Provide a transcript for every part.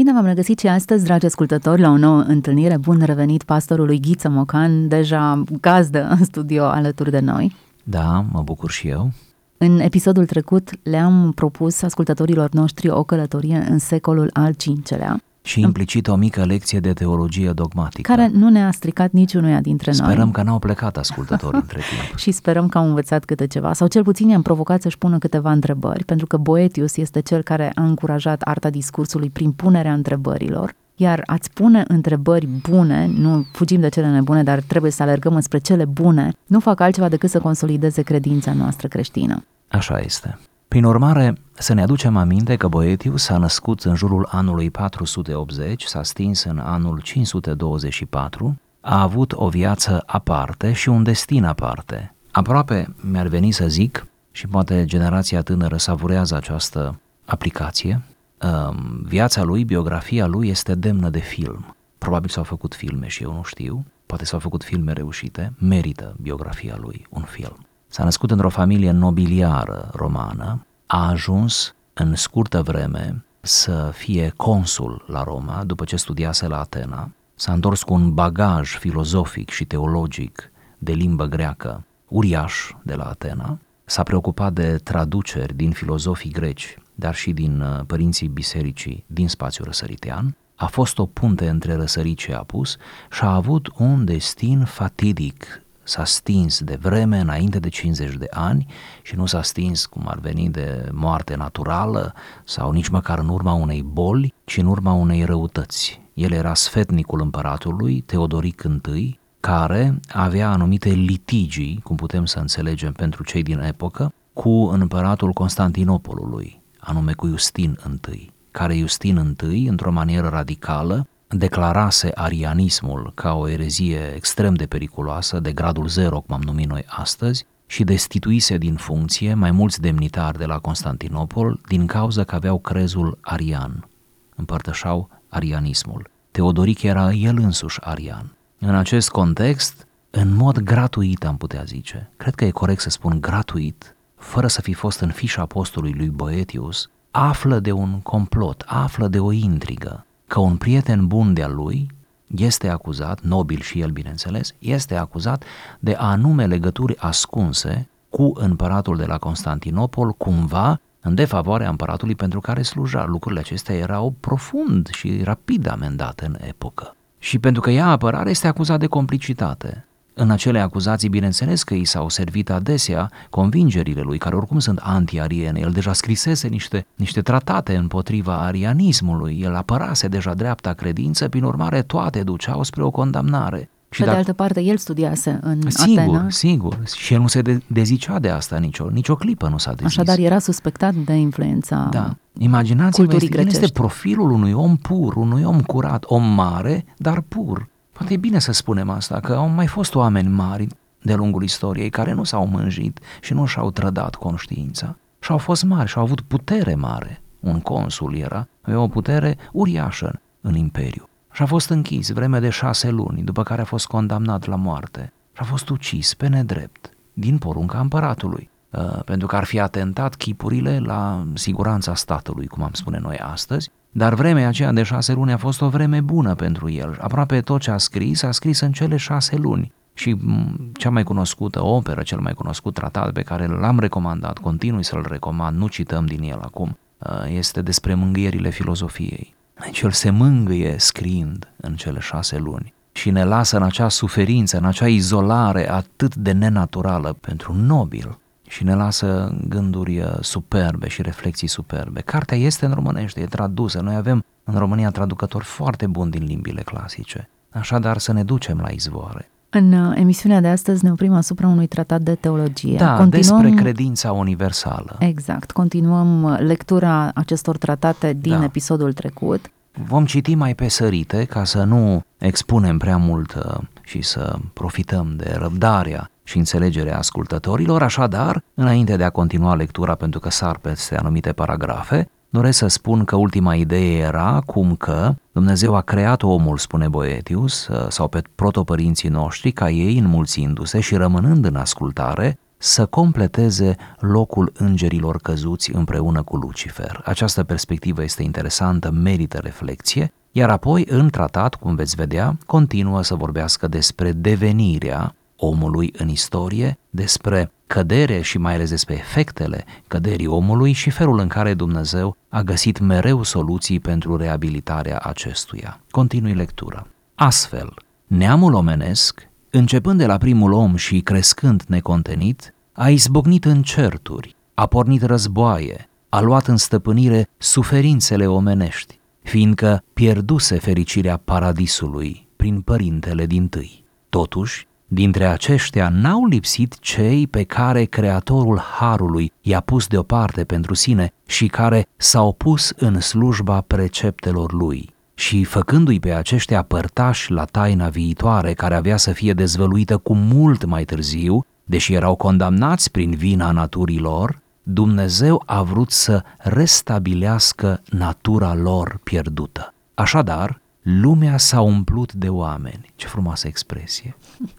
Bine v-am regăsit și astăzi, dragi ascultători, la o nouă întâlnire. Bun revenit pastorului Ghiță Mocan, deja gazdă în studio alături de noi. Da, mă bucur și eu. În episodul trecut le-am propus ascultătorilor noștri o călătorie în secolul al V-lea, Și implicit o mică lecție de teologie dogmatică. care nu ne-a stricat niciunuia dintre noi. Sperăm că n-au plecat ascultătorii între timp. și sperăm că au învățat câte ceva, sau cel puțin i-am provocat să-și pună câteva întrebări, pentru că Boetius este cel care a încurajat arta discursului prin punerea întrebărilor, iar ați pune întrebări bune, nu fugim de cele nebune, dar trebuie să alergăm înspre cele bune, nu fac altceva decât să consolideze credința noastră creștină. Așa este. Prin urmare, să ne aducem aminte că Boetius s-a născut în jurul anului 480, s-a stins în anul 524, a avut o viață aparte și un destin aparte. Aproape mi-ar veni să zic, și poate generația tânără savurează această aplicație, um, viața lui, biografia lui este demnă de film. Probabil s-au făcut filme și eu nu știu, poate s-au făcut filme reușite, merită biografia lui un film. S-a născut într-o familie nobiliară romană, a ajuns în scurtă vreme să fie consul la Roma după ce studiase la Atena, s-a întors cu un bagaj filozofic și teologic de limbă greacă uriaș de la Atena, s-a preocupat de traduceri din filozofii greci, dar și din uh, părinții bisericii din spațiul răsăritean, a fost o punte între răsărit și apus și a avut un destin fatidic s-a stins de vreme înainte de 50 de ani și nu s-a stins cum ar veni de moarte naturală sau nici măcar în urma unei boli, ci în urma unei răutăți. El era sfetnicul împăratului Teodoric I, care avea anumite litigii, cum putem să înțelegem pentru cei din epocă, cu împăratul Constantinopolului, anume cu Justin I, care Justin I, într-o manieră radicală, declarase arianismul ca o erezie extrem de periculoasă, de gradul zero, cum am numit noi astăzi, și destituise din funcție mai mulți demnitari de la Constantinopol din cauza că aveau crezul arian, împărtășau arianismul. Teodoric era el însuși arian. În acest context, în mod gratuit am putea zice, cred că e corect să spun gratuit, fără să fi fost în fișa postului lui Boetius, află de un complot, află de o intrigă, că un prieten bun de-al lui este acuzat, nobil și el bineînțeles, este acuzat de anume legături ascunse cu împăratul de la Constantinopol, cumva în defavoarea împăratului pentru care sluja. Lucrurile acestea erau profund și rapid amendate în epocă. Și pentru că ia apărare, este acuzat de complicitate. În acele acuzații, bineînțeles că i s-au servit adesea convingerile lui, care oricum sunt anti-ariene. El deja scrisese niște, niște tratate împotriva arianismului, el apărase deja dreapta credință, prin urmare toate duceau spre o condamnare. Și Pe de altă parte, el studiase în sigur, Atena. Sigur, și el nu se de- dezicea de asta nicio, nicio clipă nu s-a dezis. Așadar, era suspectat de influența Da. Imaginați-vă, culturii este, el este grecești. profilul unui om pur, unui om curat, om mare, dar pur. Poate e bine să spunem asta, că au mai fost oameni mari de lungul istoriei care nu s-au mânjit și nu și-au trădat conștiința. Și au fost mari și au avut putere mare. Un consul era, avea o putere uriașă în imperiu. Și a fost închis vreme de șase luni, după care a fost condamnat la moarte. Și a fost ucis pe nedrept, din porunca împăratului, uh, pentru că ar fi atentat chipurile la siguranța statului, cum am spune noi astăzi, dar vremea aceea de șase luni a fost o vreme bună pentru el. Aproape tot ce a scris, a scris în cele șase luni. Și m, cea mai cunoscută operă, cel mai cunoscut tratat pe care l-am recomandat, continui să-l recomand, nu cităm din el acum, uh, este despre mângâierile filozofiei. Deci el se mângâie scriind în cele șase luni și ne lasă în acea suferință, în acea izolare atât de nenaturală pentru un nobil și ne lasă gânduri uh, superbe și reflexii superbe. Cartea este în românește, e tradusă. Noi avem în România traducători foarte buni din limbile clasice. Așadar să ne ducem la izvoare. În uh, emisiunea de astăzi ne oprim asupra unui tratat de teologie. Da, continuăm, despre credința universală. Exact, continuăm uh, lectura acestor tratate din Da. episodul trecut. vom citi mai pe sărite ca să nu expunem prea mult uh, și să profităm de răbdarea și înțelegerea ascultătorilor, așadar, înainte de a continua lectura pentru că sar peste anumite paragrafe, doresc să spun că ultima idee era cum că Dumnezeu a creat omul, spune Boetius, uh, sau pe protopărinții noștri, ca ei, înmulțindu-se și rămânând în ascultare, să completeze locul îngerilor căzuți împreună cu Lucifer. Această perspectivă este interesantă, merită reflexie, iar apoi, în tratat, cum veți vedea, continuă să vorbească despre devenirea omului în istorie, despre cădere și mai ales despre efectele căderii omului și felul în care Dumnezeu a găsit mereu soluții pentru reabilitarea acestuia. Continui lectura. Astfel, neamul omenesc, începând de la primul om și crescând necontenit, a izbucnit în certuri, a pornit războaie, a luat în stăpânire suferințele omenești, fiindcă pierduse fericirea paradisului prin părintele din tâi. Totuși, dintre aceștia n-au lipsit cei pe care Creatorul Harului i-a pus deoparte pentru sine și care s-au pus în slujba preceptelor lui și făcându-i pe aceștia părtași la taina viitoare care avea să fie dezvăluită cu mult mai târziu, deși erau condamnați prin vina naturii lor, Dumnezeu a vrut să restabilească natura lor pierdută. Așadar, lumea s-a umplut de oameni. Ce frumoasă expresie!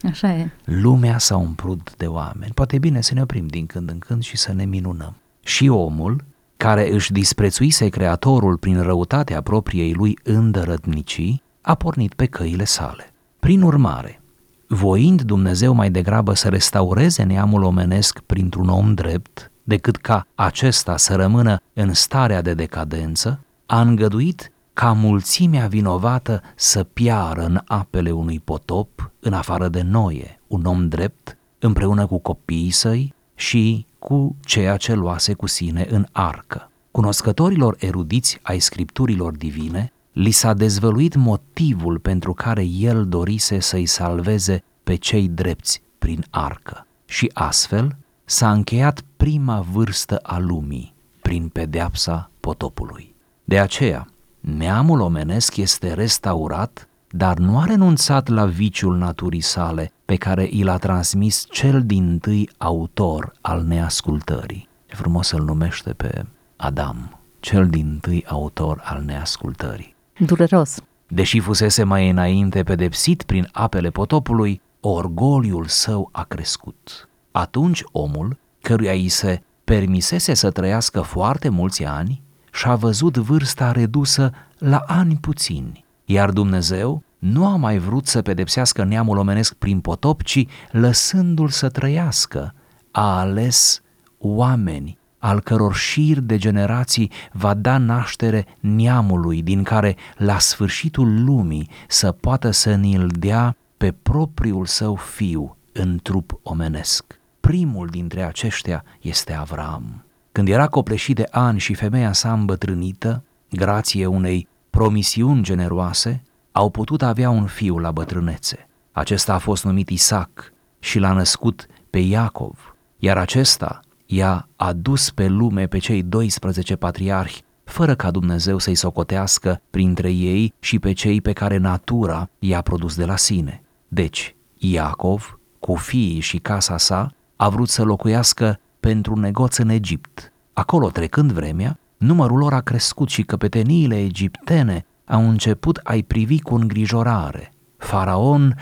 Așa e. Lumea s-a umplut de oameni. Poate e bine să ne oprim din când în când și să ne minunăm. Și omul, care își disprețuise creatorul prin răutatea propriei lui îndărătnicii, a pornit pe căile sale. Prin urmare, voind Dumnezeu mai degrabă să restaureze neamul omenesc printr-un om drept, decât ca acesta să rămână în starea de decadență, a îngăduit ca mulțimea vinovată să piară în apele unui potop, în afară de Noie, un om drept, împreună cu copiii săi și cu ceea ce luase cu sine în arcă. Cunoscătorilor erudiți ai scripturilor divine, li s-a dezvăluit motivul pentru care el dorise să-i salveze pe cei drepți prin arcă. Și astfel s-a încheiat prima vârstă a lumii, prin pedeapsa potopului. De aceea, neamul omenesc este restaurat, dar nu a renunțat la viciul naturii sale, pe care i l-a transmis cel din tâi autor al neascultării. E frumos să-l numește pe Adam, cel din tâi autor al neascultării. Dureros. Deși fusese mai înainte pedepsit prin apele potopului, orgoliul său a crescut. Atunci omul, căruia îi se permisese să trăiască foarte mulți ani, și-a văzut vârsta redusă la ani puțini, iar Dumnezeu nu a mai vrut să pedepsească neamul omenesc prin potop, ci lăsându-l să trăiască, a ales oameni al căror șir de generații va da naștere neamului din care la sfârșitul lumii să poată să ni-l dea pe propriul său fiu în trup omenesc. Primul dintre aceștia este Avram. Când era copleșit de ani și femeia sa îmbătrânită, grație unei promisiuni generoase, au putut avea un fiu la bătrânețe. Acesta a fost numit Isaac și l-a născut pe Iacov, iar acesta i-a adus pe lume pe cei 12 patriarhi, fără ca Dumnezeu să-i socotească printre ei și pe cei pe care natura i-a produs de la sine. Deci, Iacov, cu fiii și casa sa, a vrut să locuiască pentru negoț în Egipt. Acolo, trecând vremea, numărul lor a crescut și căpeteniile egiptene au început a-i privi cu îngrijorare. Faraon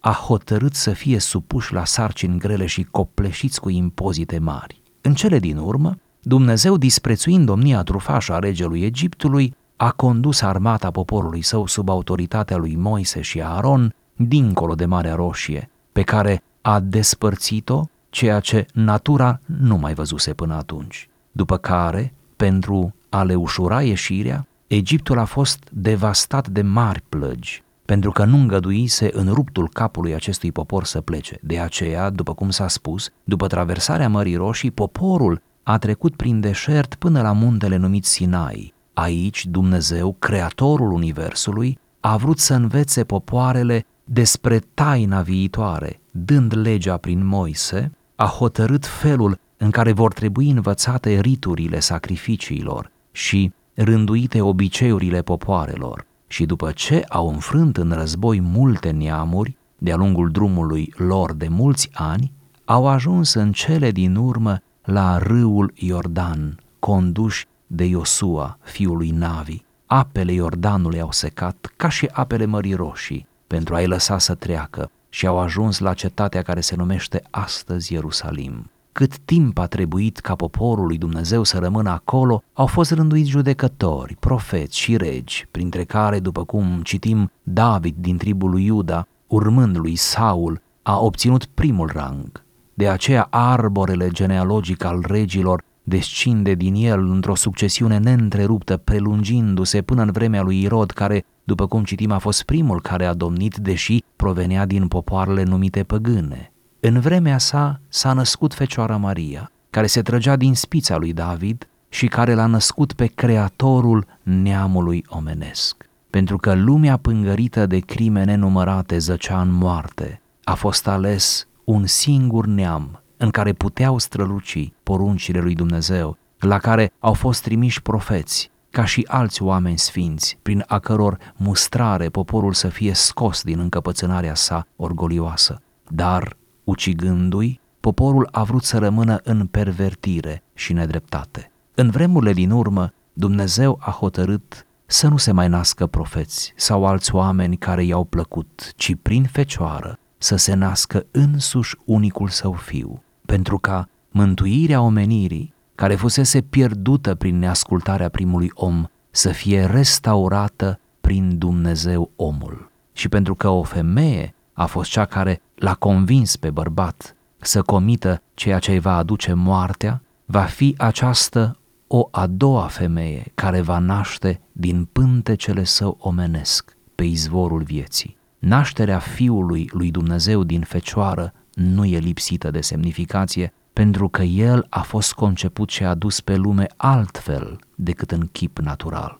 a hotărât să fie supuși la sarcini grele și copleșiți cu impozite mari. În cele din urmă, Dumnezeu, disprețuind domnia trufașă a regelui Egiptului, a condus armata poporului său sub autoritatea lui Moise și Aaron dincolo de Marea Roșie, pe care a despărțit-o, ceea ce natura nu mai văzuse până atunci. După care, pentru a le ușura ieșirea, Egiptul a fost devastat de mari plăgi, pentru că nu îngăduise în ruptul capului acestui popor să plece. De aceea, după cum s-a spus, după traversarea Mării Roșii, poporul a trecut prin deșert până la muntele numit Sinai. Aici Dumnezeu, creatorul universului, a vrut să învețe popoarele despre taina viitoare, dând legea prin Moise, a hotărât felul în care vor trebui învățate riturile sacrificiilor și rânduite obiceiurile popoarelor și după ce au înfrânt în război multe neamuri, de-a lungul drumului lor de mulți ani, au ajuns în cele din urmă la râul Iordan, conduși de Iosua, fiul lui Navi. Apele Iordanului au secat ca și apele Mării Roșii pentru a-i lăsa să treacă și au ajuns la cetatea care se numește astăzi Ierusalim. Cât timp a trebuit ca poporul lui Dumnezeu să rămână acolo, au fost rânduiți judecători, profeți și regi, printre care, după cum citim, David din tribul lui Iuda, urmând lui Saul, a obținut primul rang. De aceea arborele genealogic al regilor descinde din el într-o succesiune neîntreruptă, prelungindu-se până în vremea lui Irod, care, după cum citim, a fost primul care a domnit, deși provenea din popoarele numite păgâne. În vremea sa s-a născut Fecioara Maria, care se trăgea din spița lui David și care l-a născut pe creatorul neamului omenesc. Pentru că lumea pângărită de crime nenumărate zăcea în moarte, a fost ales un singur neam în care puteau străluci poruncile lui Dumnezeu, la care au fost trimiși profeți, ca și alți oameni sfinți, prin a căror mustrare poporul să fie scos din încăpățânarea sa orgolioasă. Dar, ucigându-i, poporul a vrut să rămână în pervertire și nedreptate. În vremurile din urmă, Dumnezeu a hotărât să nu se mai nască profeți sau alți oameni care i-au plăcut, ci prin fecioară să se nască însuși unicul său fiu, pentru ca mântuirea omenirii, care fusese pierdută prin neascultarea primului om, să fie restaurată prin Dumnezeu omul. Și pentru că o femeie a fost cea care l-a convins pe bărbat să comită ceea ce îi va aduce moartea, va fi această o a doua femeie care va naște din pântecele său omenesc pe izvorul vieții. Nașterea Fiului lui Dumnezeu din Fecioară nu e lipsită de semnificație, pentru că El a fost conceput și adus pe lume altfel decât în chip natural.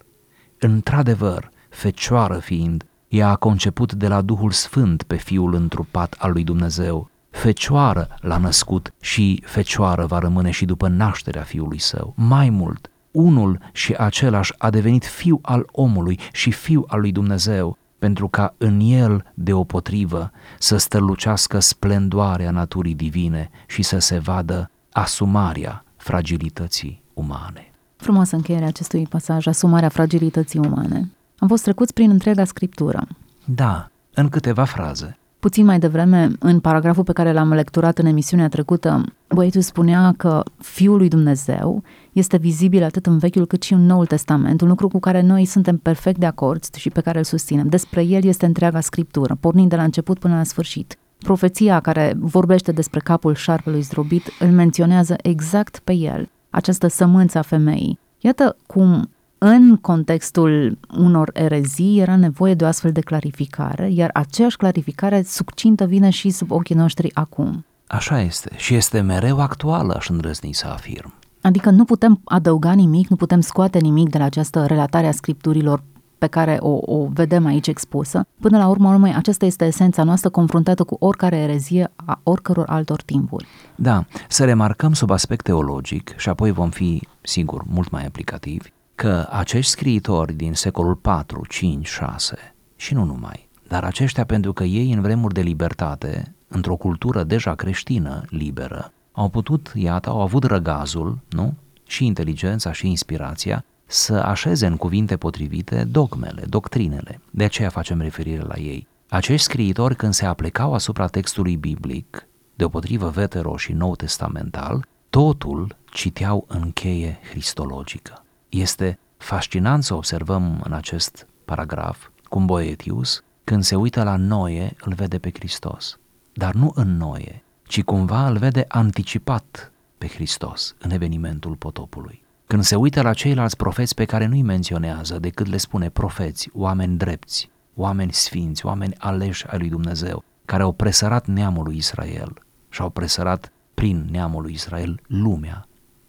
Într-adevăr, Fecioară fiind, ea a conceput de la Duhul Sfânt pe Fiul întrupat al lui Dumnezeu. Fecioară l-a născut și fecioară va rămâne și după nașterea Fiului Său. Mai mult, unul și același a devenit fiu al omului și fiu al lui Dumnezeu, pentru ca în el, deopotrivă, să strălucească splendoarea naturii divine și să se vadă asumarea fragilității umane. Frumoasă încheierea acestui pasaj, asumarea fragilității umane. Am fost trecuți prin întreaga scriptură. Da, în câteva fraze. Puțin mai devreme, în paragraful pe care l-am lecturat în emisiunea trecută, băietul spunea că Fiul lui Dumnezeu este vizibil atât în Vechiul cât și în Noul Testament, un lucru cu care noi suntem perfect de acord și pe care îl susținem. Despre el este întreaga scriptură, pornind de la început până la sfârșit. Profeția care vorbește despre capul șarpelui zdrobit îl menționează exact pe el, această sămânță a femeii. Iată cum în contextul unor erezii era nevoie de o astfel de clarificare, iar aceeași clarificare succintă vine și sub ochii noștri acum. Așa este și este mereu actuală, aș îndrăzni să afirm. Adică nu putem adăuga nimic, nu putem scoate nimic de la această relatare a scripturilor pe care o, o vedem aici expusă. Până la urmă, urmei, aceasta este esența noastră confruntată cu oricare erezie a oricăror altor timpuri. Da, să remarcăm sub aspect teologic și apoi vom fi, sigur, mult mai aplicativi, că acești scriitori din secolul 4, 5, 6 și nu numai, dar aceștia pentru că ei în vremuri de libertate, într-o cultură deja creștină, liberă, au putut, iată, au avut răgazul, nu? Și inteligența și inspirația să așeze în cuvinte potrivite dogmele, doctrinele. De aceea facem referire la ei. Acești scriitori, când se aplicau asupra textului biblic, deopotrivă vetero și nou testamental, totul citeau în cheie cristologică. Este fascinant să observăm în acest paragraf cum Boetius, când se uită la Noe, îl vede pe Hristos. Dar nu în Noe, ci cumva îl vede anticipat pe Hristos în evenimentul potopului. Când se uită la ceilalți profeți pe care nu-i menționează, decât le spune profeți, oameni drepți, oameni sfinți, oameni aleși ai lui Dumnezeu, care au presărat neamul lui Israel și au presărat prin neamul lui Israel lumea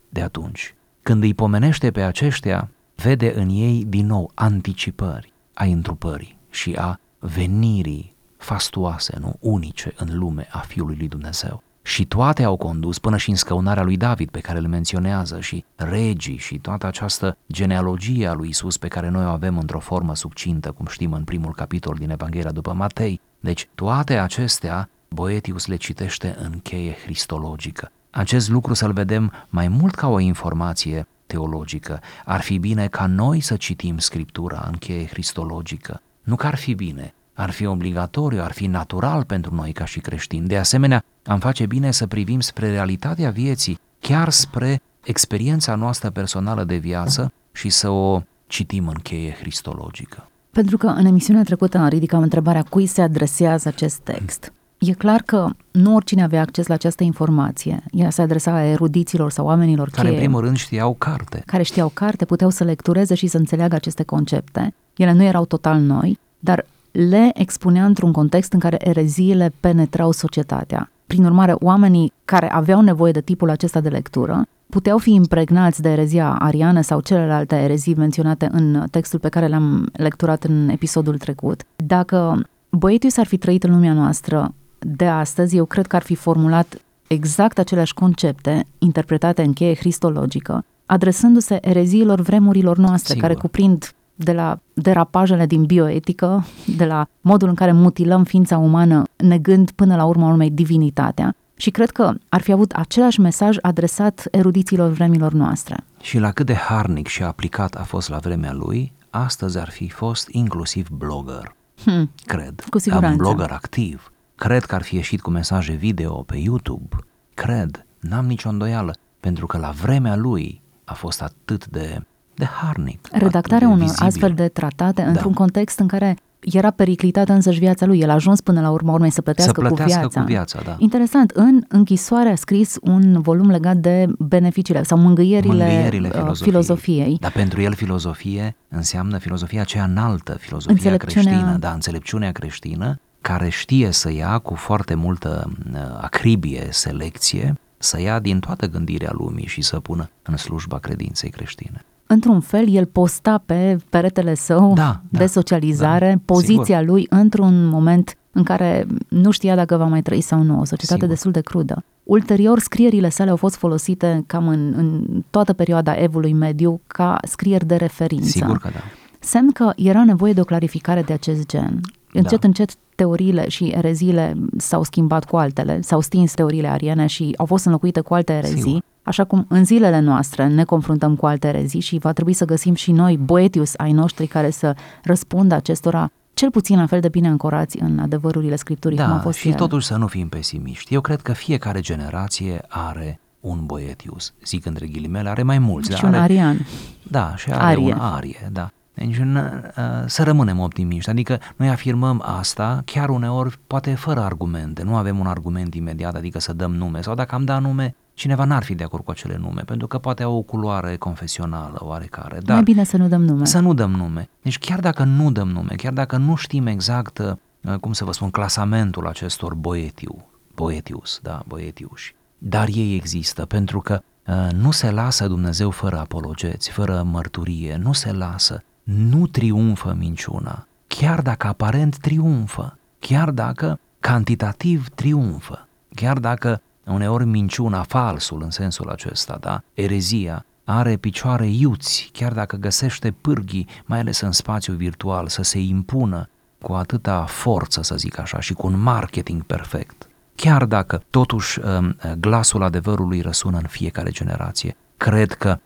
de atunci. Când îi pomenește pe aceștia, vede în ei din nou anticipări a întrupării și a venirii fastuoase, nu unice în lume a Fiului lui Dumnezeu. și toate au condus până și în scăunarea lui David pe care îl menționează și regii și toată această genealogie a lui Isus pe care noi o avem într-o formă subcintă, cum știm în primul capitol din Evanghelia după Matei. Deci toate acestea Boetius le citește în cheie cristologică. Acest lucru să-l vedem mai mult ca o informație teologică. Ar fi bine ca noi să citim Scriptura în cheie cristologică. Nu că ar fi bine, ar fi obligatoriu, ar fi natural pentru noi ca și creștini. De asemenea, am face bine să privim spre realitatea vieții, chiar spre experiența noastră personală de viață și să o citim în cheie cristologică. Pentru că în emisiunea trecută ridicam întrebarea cui se adresează acest text. E clar că nu oricine avea acces la această informație. Ea se adresa erudiților sau oamenilor Care cheie, în primul rând știau carte. care știau carte, puteau să lectureze și să înțeleagă aceste concepte. Ele nu erau total noi, dar le expunea într-un context în care ereziile penetrau societatea. Prin urmare, oamenii care aveau nevoie de tipul acesta de lectură puteau fi impregnați de erezia ariană sau celelalte erezii menționate în textul pe care l-am lecturat în episodul trecut. Dacă Boetius ar fi trăit în lumea noastră de astăzi, eu cred că ar fi formulat exact aceleași concepte interpretate în cheie cristologică, adresându-se ereziilor vremurilor noastre, Sigur. care cuprind de la derapajele din bioetică, de la modul în care mutilăm ființa umană, negând până la urma urmei divinitatea. Și cred că ar fi avut același mesaj adresat erudiților vremilor noastre. Și la cât de harnic și aplicat a fost la vremea lui, astăzi ar fi fost inclusiv blogger. Hmm. Cred. Cu siguranță. Am blogger activ. Cred că ar fi ieșit cu mesaje video pe YouTube. Cred. N-am nicio îndoială. Pentru că la vremea lui a fost atât de, de harnic. Redactarea atât de unor vizibil. astfel de tratate într-un Da. context în care era periclitată însăși viața lui. El a ajuns până la urma urmei să plătească, Să plătească cu viața. cu viața, da. Interesant, în închisoare a scris un volum legat de beneficiile sau mângâierile, Mângâierile uh, filozofiei. filozofiei. Dar pentru el filozofie înseamnă filozofia cea înaltă, filozofia Înțelepciunea- creștină, da, înțelepciunea creștină, care știe să ia cu foarte multă uh, acribie, selecție, să ia din toată gândirea lumii și să pună în slujba credinței creștine. Într-un fel, el posta pe peretele său Da, de da, socializare da, poziția sigur. lui într-un moment în care nu știa dacă va mai trăi sau nu, o societate Sigur. destul de crudă. Ulterior, scrierile sale au fost folosite cam în, în toată perioada evului mediu ca scrieri de referință. Sigur că da. Semn că era nevoie de o clarificare de acest gen. Încet, Da. încet, teoriile și ereziile s-au schimbat cu altele, s-au stins teoriile ariene și au fost înlocuite cu alte erezii, Sigur. așa cum în zilele noastre ne confruntăm cu alte erezii și va trebui să găsim și noi Boetius ai noștri care să răspundă acestora cel puțin la fel de bine ancorați în adevărurile Scripturii cum a Da, fost și el. totuși să nu fim pesimiști. Eu cred că fiecare generație are un Boetius, zic între ghilimele, are mai mulți. și dar un are, arian. Da, și are Arie. un arie, da. Deci n- uh, să rămânem optimiști, adică noi afirmăm asta chiar uneori poate fără argumente, nu avem un argument imediat, adică să dăm nume sau dacă am dat nume, cineva n-ar fi de acord cu acele nume, pentru că poate au o culoare confesională oarecare, dar Mai bine să nu dăm nume. să nu dăm nume. Deci chiar dacă nu dăm nume, chiar dacă nu știm exact, uh, cum să vă spun, clasamentul acestor boetiu, boetius, da, boetiuși, dar ei există pentru că uh, nu se lasă Dumnezeu fără apologeți, fără mărturie, nu se lasă, nu triumfă minciuna, chiar dacă aparent triumfă, chiar dacă cantitativ triumfă, chiar dacă uneori minciuna, falsul în sensul acesta, da, erezia, are picioare iuți, chiar dacă găsește pârghii, mai ales în spațiu virtual, să se impună cu atâta forță, să zic așa, și cu un marketing perfect. Chiar dacă totuși um, glasul adevărului răsună în fiecare generație, cred că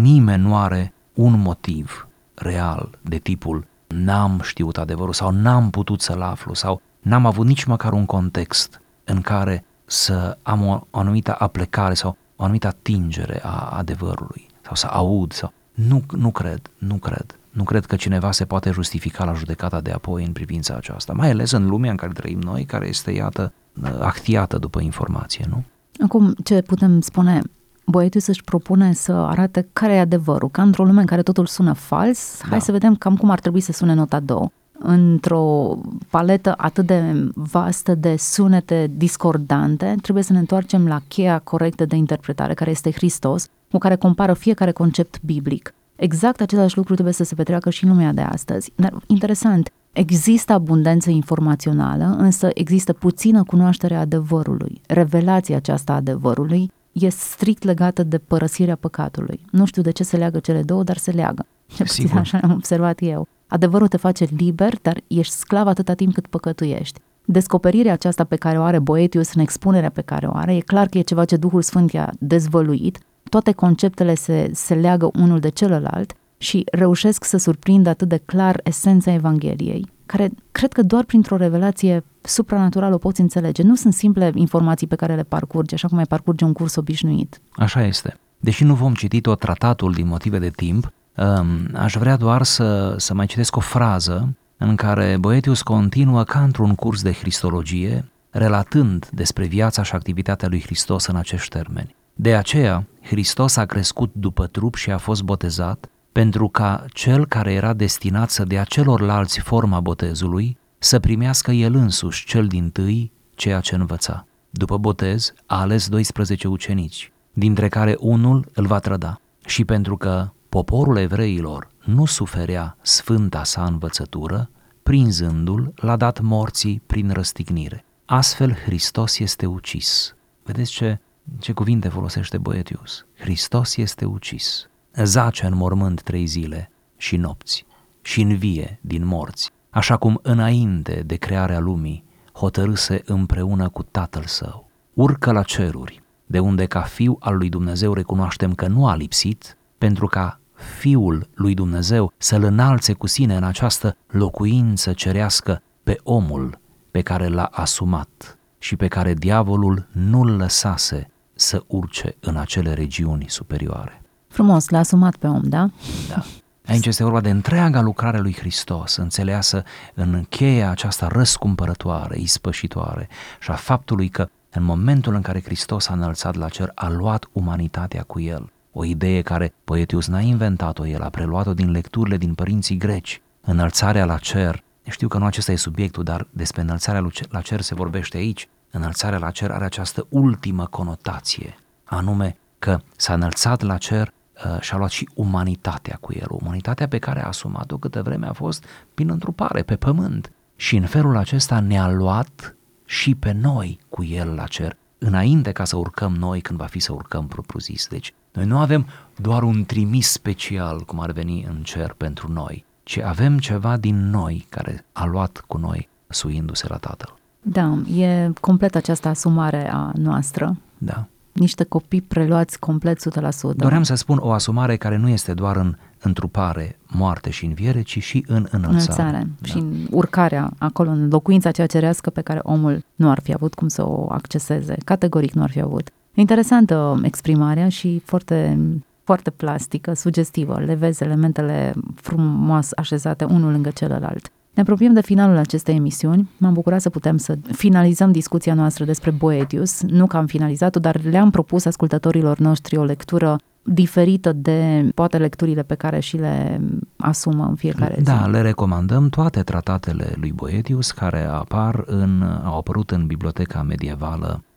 nimeni nu are un motiv real de tipul n-am știut adevărul sau n-am putut să-l aflu sau n-am avut nici măcar un context în care să am o, o anumită aplecare sau o anumită atingere a adevărului sau să aud sau... Nu, nu cred, nu cred. Nu cred că cineva se poate justifica la judecata de apoi în privința aceasta, mai ales în lumea în care trăim noi, care este, iată, actiată după informație, nu? Acum, ce putem spune? Boetius își propune să arate care e adevărul, ca într-o lume în care totul sună fals, da. hai să vedem cam cum ar trebui să sune nota 2. Într-o paletă atât de vastă de sunete discordante, trebuie să ne întoarcem la cheia corectă de interpretare, care este Hristos, cu care compară fiecare concept biblic. Exact același lucru trebuie să se petreacă și în lumea de astăzi. Dar interesant, Există abundență informațională, însă există puțină cunoaștere a adevărului. Revelația aceasta a adevărului e strict legată de părăsirea păcatului. Nu știu de ce se leagă cele două, dar se leagă. Cel puțin Sigur. așa am observat eu. Adevărul te face liber, dar ești sclav atâta timp cât păcătuiești. Descoperirea aceasta pe care o are Boetius în expunerea pe care o are, e clar că e ceva ce Duhul Sfânt i-a dezvăluit, toate conceptele se, se leagă unul de celălalt și reușesc să surprindă atât de clar esența Evangheliei, care cred că doar printr-o revelație supranaturală o poți înțelege. Nu sunt simple informații pe care le parcurgi, așa cum ai parcurge un curs obișnuit. Așa este. Deși nu vom citi tot tratatul din motive de timp, um, aș vrea doar să, să mai citesc o frază în care Boetius continuă ca într-un curs de Cristologie, relatând despre viața și activitatea lui Hristos în acești termeni. De aceea, Hristos a crescut după trup și a fost botezat, pentru ca cel care era destinat să dea celorlalți forma botezului, să primească el însuși cel din tâi ceea ce învăța. După botez, a ales 12 ucenici, dintre care unul îl va trăda. Și pentru că poporul evreilor nu suferea sfânta sa învățătură, prinzându-l, l-a dat morții prin răstignire. Astfel Hristos este ucis. Vedeți ce, ce cuvinte folosește Boetius? Hristos este ucis. Zace în mormânt trei zile și nopți și învie din morți, așa cum înainte de crearea lumii hotărâse împreună cu Tatăl Său. Urcă la ceruri, de unde ca fiu al lui Dumnezeu recunoaștem că nu a lipsit, pentru ca Fiul lui Dumnezeu să-l înalțe cu sine în această locuință cerească pe omul pe care l-a asumat și pe care diavolul nu-l lăsase să urce în acele regiuni superioare. Frumos, l-a asumat pe om, da? Da. Aici este vorba de întreaga lucrare lui Hristos, înțeleasă în cheia aceasta răscumpărătoare, ispășitoare și a faptului că în momentul în care Hristos a înălțat la cer, a luat umanitatea cu el. O idee care Poetius n-a inventat-o, el a preluat-o din lecturile din părinții greci. Înălțarea la cer, știu că nu acesta e subiectul, dar despre înălțarea la cer se vorbește aici. Înălțarea la cer are această ultimă conotație, anume că s-a înălțat la cer uh, și a luat și umanitatea cu el, umanitatea pe care a asumat-o câtă vreme a fost prin întrupare pe pământ. Și în felul acesta ne-a luat și pe noi cu el la cer, înainte ca să urcăm noi când va fi să urcăm propriu-zis. Deci noi nu avem doar un trimis special, cum ar veni în cer pentru noi, ci avem ceva din noi care a luat cu noi suindu-se la Tatăl. Da, e complet această asumare a noastră. Da. Niște copii preluați complet 100%. Doream să spun o asumare care nu este doar în întrupare, moarte și înviere, ci și în înălțare. înălțare. Da. Și în urcarea acolo, în locuința cea cerească pe care omul nu ar fi avut cum să o acceseze. Categoric nu ar fi avut. Interesantă exprimarea și foarte, foarte plastică, sugestivă. Le vezi elementele frumos așezate unul lângă celălalt. Ne apropiem de finalul acestei emisiuni. M-am bucurat să putem să finalizăm discuția noastră despre Boetius. Nu că am finalizat-o, dar le-am propus ascultătorilor noștri o lectură diferită de poate lecturile pe care și le asumă în fiecare zi. Da, le recomandăm toate tratatele lui Boetius care apar în, au apărut în biblioteca medievală uh,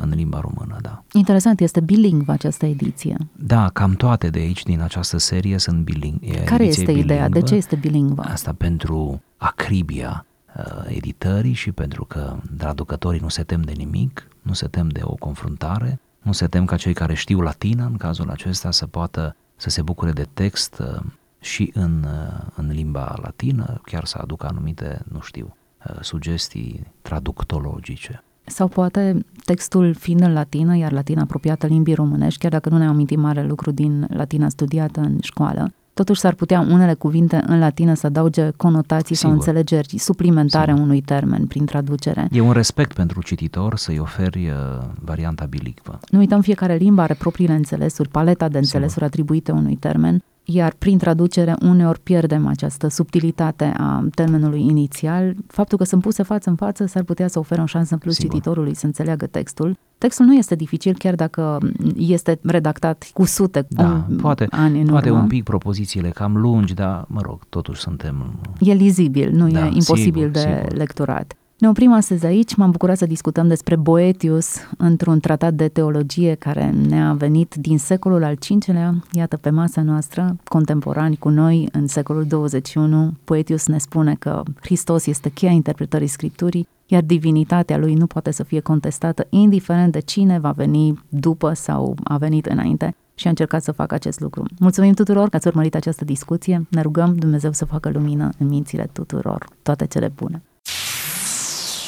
în limba română, da. Interesant, este bilingvă această ediție. Da, cam toate de aici din această serie sunt bilingve. Care este ideea? De ce este bilingvă? Asta pentru acribia uh, editării și pentru că traducătorii nu se tem de nimic, nu se tem de o confruntare, nu se tem ca cei care știu latină, în cazul acesta, să poată să se bucure de text uh, și în, uh, în limba latină, chiar să aducă anumite, nu știu, uh, sugestii traductologice. Sau poate textul fiind în latină, iar latina apropiată limbii românești, chiar dacă nu ne amintim mare lucru din latina studiată în școală, totuși s-ar putea unele cuvinte în latină să adauge conotații Sigur. sau înțelegeri suplimentare Sigur. unui termen prin traducere. E un respect pentru cititor să-i oferi uh, varianta bilicvă. Nu uităm, fiecare limbă are propriile înțelesuri, paleta de înțelesuri atribuite unui termen, iar prin traducere uneori pierdem această subtilitate a termenului inițial. Faptul că sunt puse față în față s-ar putea să ofere o șansă în plus Sigur. cititorului să înțeleagă textul. Textul nu este dificil chiar dacă este redactat cu sute Da, un- poate, ani în poate urmă. un pic propozițiile cam lungi, dar, mă rog, totuși suntem E lizibil, nu Da, e imposibil sigur, de sigur. lecturat. Ne oprim astăzi aici, m-am bucurat să discutăm despre Boetius într-un tratat de teologie care ne-a venit din secolul al V-lea, iată pe masa noastră, contemporani cu noi în secolul 21. Boetius ne spune că Hristos este cheia interpretării Scripturii, iar divinitatea lui nu poate să fie contestată indiferent de cine va veni după sau a venit înainte și a încercat să facă acest lucru. Mulțumim tuturor că ați urmărit această discuție, ne rugăm Dumnezeu să facă lumină în mințile tuturor. Toate cele bune!